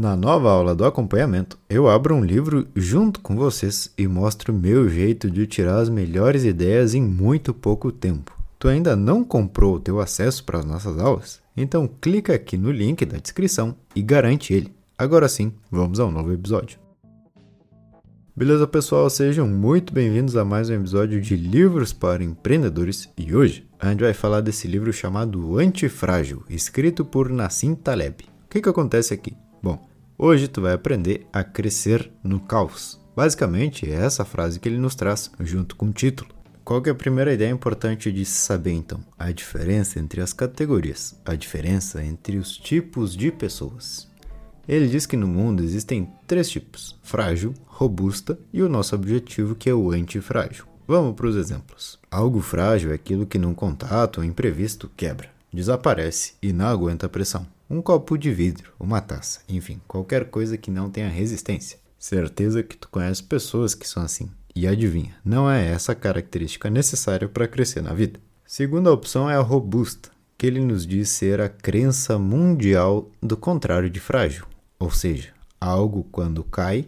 Na nova aula do acompanhamento, eu abro um livro junto com vocês e mostro meu jeito de tirar as melhores ideias em muito pouco tempo. Tu ainda não comprou o teu acesso para as nossas aulas? Então clica aqui no link da descrição e garante ele. Agora sim, vamos ao novo episódio. Beleza, pessoal? Sejam muito bem-vindos a mais um episódio de Livros para Empreendedores e hoje a gente vai falar desse livro chamado Antifrágil, escrito por Nassim Taleb. O que, que acontece aqui? Bom, Hoje tu vai aprender a crescer no caos. Basicamente, é essa frase que ele nos traz junto com o título. Qual é a primeira ideia importante de saber então? A diferença entre as categorias, a diferença entre os tipos de pessoas. Ele diz que no mundo existem três tipos: frágil, robusta e o nosso objetivo que é o antifrágil. Vamos para os exemplos. Algo frágil é aquilo que num contato ou imprevisto quebra, desaparece e não aguenta pressão um copo de vidro, uma taça, enfim, qualquer coisa que não tenha resistência. Certeza que tu conhece pessoas que são assim. E adivinha, não é essa característica necessária para crescer na vida. Segunda opção é a robusta, que ele nos diz ser a crença mundial do contrário de frágil. Ou seja, algo quando cai,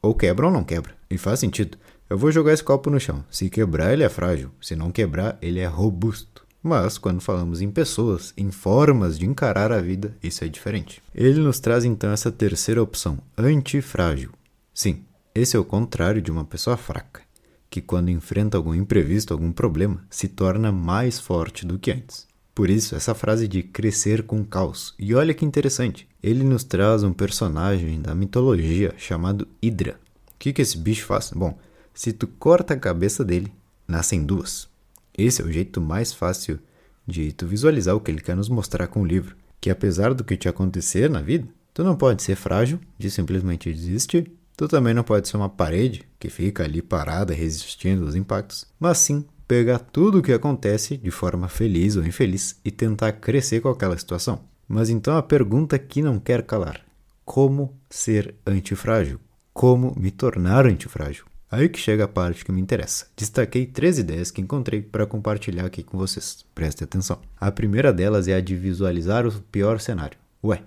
ou quebra ou não quebra. E faz sentido. Eu vou jogar esse copo no chão. Se quebrar, ele é frágil. Se não quebrar, ele é robusto. Mas, quando falamos em pessoas, em formas de encarar a vida, isso é diferente. Ele nos traz então essa terceira opção, antifrágil. Sim, esse é o contrário de uma pessoa fraca, que quando enfrenta algum imprevisto, algum problema, se torna mais forte do que antes. Por isso, essa frase de crescer com caos. E olha que interessante, ele nos traz um personagem da mitologia chamado Hydra. O que, que esse bicho faz? Bom, se tu corta a cabeça dele, nascem duas. Esse é o jeito mais fácil de tu visualizar o que ele quer nos mostrar com o livro. Que apesar do que te acontecer na vida, tu não pode ser frágil de simplesmente desistir. Tu também não pode ser uma parede que fica ali parada resistindo aos impactos, mas sim pegar tudo o que acontece de forma feliz ou infeliz e tentar crescer com aquela situação. Mas então a pergunta que não quer calar: como ser antifrágil? Como me tornar antifrágil? Aí que chega a parte que me interessa. Destaquei três ideias que encontrei para compartilhar aqui com vocês. Preste atenção. A primeira delas é a de visualizar o pior cenário. Ué,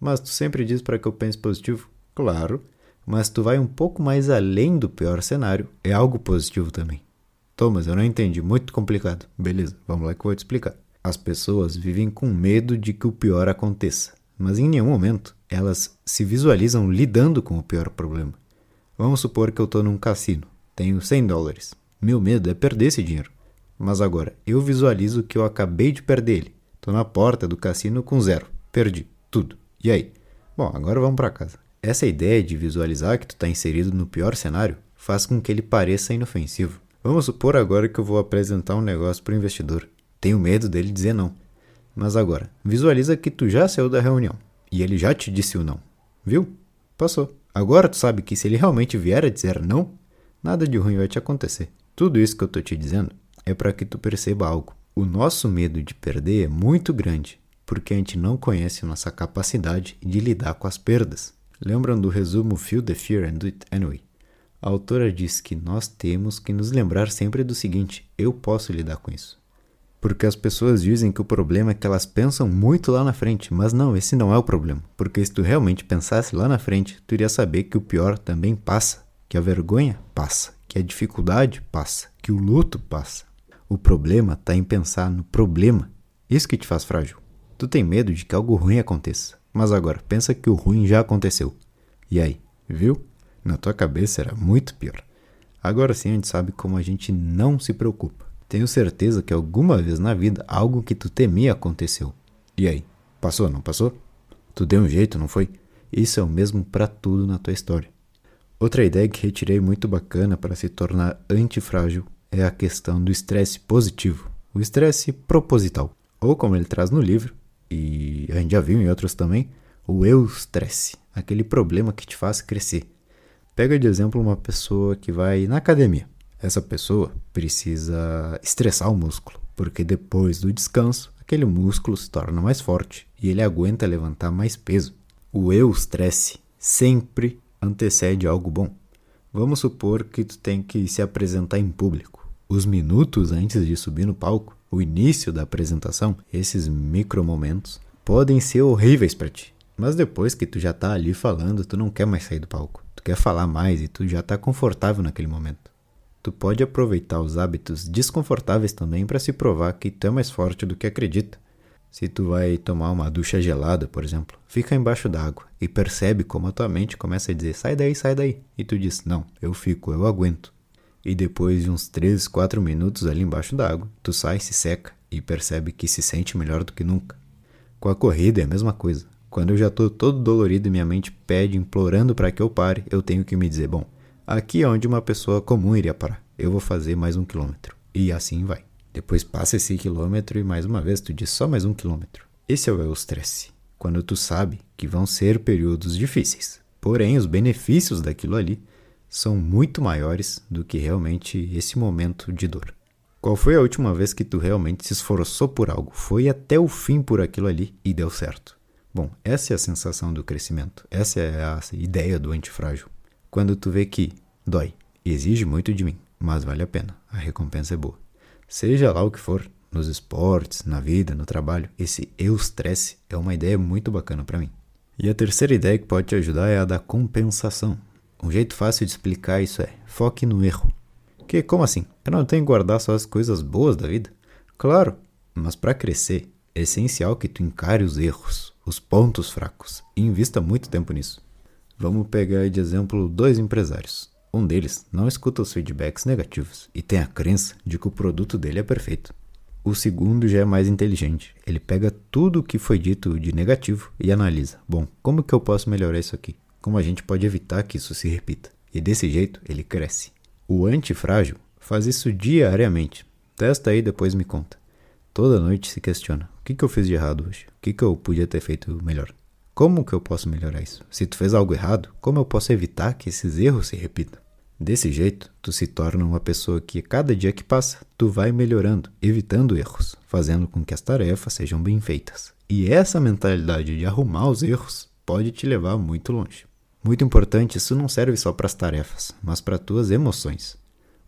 mas tu sempre diz para que eu pense positivo? Claro, mas tu vai um pouco mais além do pior cenário. É algo positivo também. Thomas, eu não entendi. Muito complicado. Beleza, vamos lá que eu vou te explicar. As pessoas vivem com medo de que o pior aconteça, mas em nenhum momento elas se visualizam lidando com o pior problema. Vamos supor que eu estou num cassino, tenho 100 dólares. Meu medo é perder esse dinheiro. Mas agora, eu visualizo que eu acabei de perder ele. Estou na porta do cassino com zero. Perdi tudo. E aí? Bom, agora vamos para casa. Essa ideia de visualizar que tu está inserido no pior cenário faz com que ele pareça inofensivo. Vamos supor agora que eu vou apresentar um negócio para o investidor. Tenho medo dele dizer não. Mas agora, visualiza que tu já saiu da reunião e ele já te disse o não. Viu? Passou. Agora tu sabe que se ele realmente vier a dizer não, nada de ruim vai te acontecer. Tudo isso que eu tô te dizendo é para que tu perceba algo. O nosso medo de perder é muito grande, porque a gente não conhece nossa capacidade de lidar com as perdas. Lembram do resumo Feel the Fear and Do It Anyway? A autora diz que nós temos que nos lembrar sempre do seguinte: eu posso lidar com isso. Porque as pessoas dizem que o problema é que elas pensam muito lá na frente, mas não, esse não é o problema. Porque se tu realmente pensasse lá na frente, tu iria saber que o pior também passa, que a vergonha passa, que a dificuldade passa, que o luto passa. O problema está em pensar no problema. Isso que te faz frágil. Tu tem medo de que algo ruim aconteça, mas agora pensa que o ruim já aconteceu. E aí, viu? Na tua cabeça era muito pior. Agora sim a gente sabe como a gente não se preocupa. Tenho certeza que alguma vez na vida algo que tu temia aconteceu. E aí? Passou, não passou? Tu deu um jeito, não foi? Isso é o mesmo para tudo na tua história. Outra ideia que retirei muito bacana para se tornar antifrágil é a questão do estresse positivo, o estresse proposital, ou como ele traz no livro, e a gente já viu em outros também, o eu-stresse, aquele problema que te faz crescer. Pega de exemplo uma pessoa que vai na academia essa pessoa precisa estressar o músculo, porque depois do descanso, aquele músculo se torna mais forte e ele aguenta levantar mais peso. O eu estresse sempre antecede algo bom. Vamos supor que tu tem que se apresentar em público. Os minutos antes de subir no palco, o início da apresentação, esses micromomentos podem ser horríveis para ti, Mas depois que tu já tá ali falando, tu não quer mais sair do palco. Tu quer falar mais e tu já tá confortável naquele momento. Tu pode aproveitar os hábitos desconfortáveis também para se provar que tu é mais forte do que acredita. Se tu vai tomar uma ducha gelada, por exemplo, fica embaixo d'água e percebe como a tua mente começa a dizer: sai daí, sai daí. E tu diz: não, eu fico, eu aguento. E depois de uns 3, 4 minutos ali embaixo d'água, tu sai, se seca e percebe que se sente melhor do que nunca. Com a corrida é a mesma coisa. Quando eu já estou todo dolorido e minha mente pede, implorando para que eu pare, eu tenho que me dizer: bom, aqui é onde uma pessoa comum iria parar. Eu vou fazer mais um quilômetro. E assim vai. Depois passa esse quilômetro e mais uma vez tu diz só mais um quilômetro. Esse é o estresse. Quando tu sabe que vão ser períodos difíceis. Porém, os benefícios daquilo ali são muito maiores do que realmente esse momento de dor. Qual foi a última vez que tu realmente se esforçou por algo, foi até o fim por aquilo ali e deu certo? Bom, essa é a sensação do crescimento, essa é a ideia do antifrágil. Quando tu vê que dói, exige muito de mim, mas vale a pena, a recompensa é boa. Seja lá o que for, nos esportes, na vida, no trabalho, esse eu-stress é uma ideia muito bacana para mim. E a terceira ideia que pode te ajudar é a da compensação. Um jeito fácil de explicar isso é: foque no erro. Que como assim? Eu não tenho que guardar só as coisas boas da vida? Claro, mas para crescer é essencial que tu encare os erros, os pontos fracos e invista muito tempo nisso. Vamos pegar de exemplo dois empresários. Um deles não escuta os feedbacks negativos e tem a crença de que o produto dele é perfeito. O segundo já é mais inteligente. Ele pega tudo o que foi dito de negativo e analisa: bom, como que eu posso melhorar isso aqui? como a gente pode evitar que isso se repita. E desse jeito ele cresce. O antifrágil faz isso diariamente. Testa aí e depois me conta. Toda noite se questiona: o que, que eu fiz de errado hoje? O que, que eu podia ter feito melhor? Como que eu posso melhorar isso? Se tu fez algo errado, como eu posso evitar que esses erros se repitam? Desse jeito, tu se torna uma pessoa que cada dia que passa, tu vai melhorando, evitando erros, fazendo com que as tarefas sejam bem feitas. E essa mentalidade de arrumar os erros pode te levar muito longe. Muito importante, isso não serve só para as tarefas, mas para tuas emoções.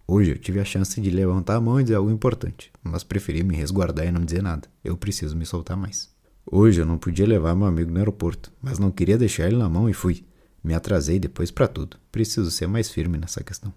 Hoje eu tive a chance de levantar a mão e dizer algo importante, mas preferi me resguardar e não dizer nada. Eu preciso me soltar mais. Hoje eu não podia levar meu amigo no aeroporto, mas não queria deixar ele na mão e fui. Me atrasei depois para tudo. Preciso ser mais firme nessa questão.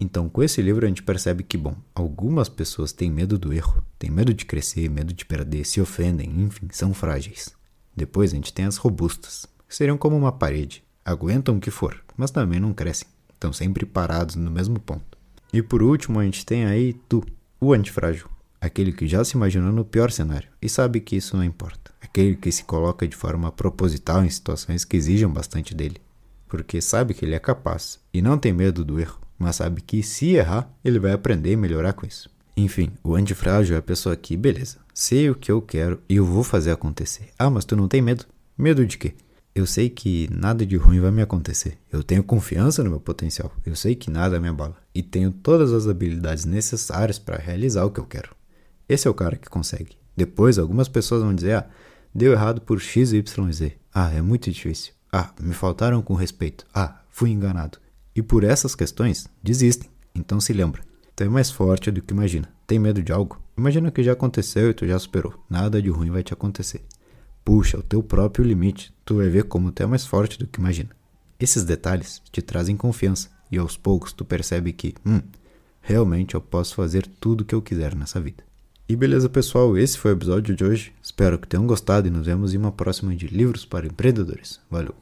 Então, com esse livro a gente percebe que, bom, algumas pessoas têm medo do erro, têm medo de crescer, medo de perder, se ofendem, enfim, são frágeis. Depois a gente tem as robustas, que seriam como uma parede, aguentam o que for, mas também não crescem, estão sempre parados no mesmo ponto. E por último, a gente tem aí tu, o antifrágil, aquele que já se imaginou no pior cenário e sabe que isso não importa, aquele que se coloca de forma proposital em situações que exijam bastante dele, porque sabe que ele é capaz e não tem medo do erro, mas sabe que se errar, ele vai aprender e melhorar com isso. Enfim, o antifrágil é a pessoa que, beleza, sei o que eu quero e eu vou fazer acontecer. Ah, mas tu não tem medo? Medo de quê? Eu sei que nada de ruim vai me acontecer. Eu tenho confiança no meu potencial. Eu sei que nada me abala. E tenho todas as habilidades necessárias para realizar o que eu quero. Esse é o cara que consegue. Depois, algumas pessoas vão dizer: ah, deu errado por X, Y, Z. Ah, é muito difícil. Ah, me faltaram com respeito. Ah, fui enganado. E por essas questões, desistem. Então se lembra: tu é mais forte do que imagina. Tem medo de algo? Imagina que já aconteceu e tu já superou. Nada de ruim vai te acontecer. Puxa o teu próprio limite, tu vai ver como tu é mais forte do que imagina. Esses detalhes te trazem confiança e aos poucos tu percebe que, hum, realmente eu posso fazer tudo o que eu quiser nessa vida. E beleza, pessoal, esse foi o episódio de hoje. Espero que tenham gostado e nos vemos em uma próxima de Livros para Empreendedores. Valeu!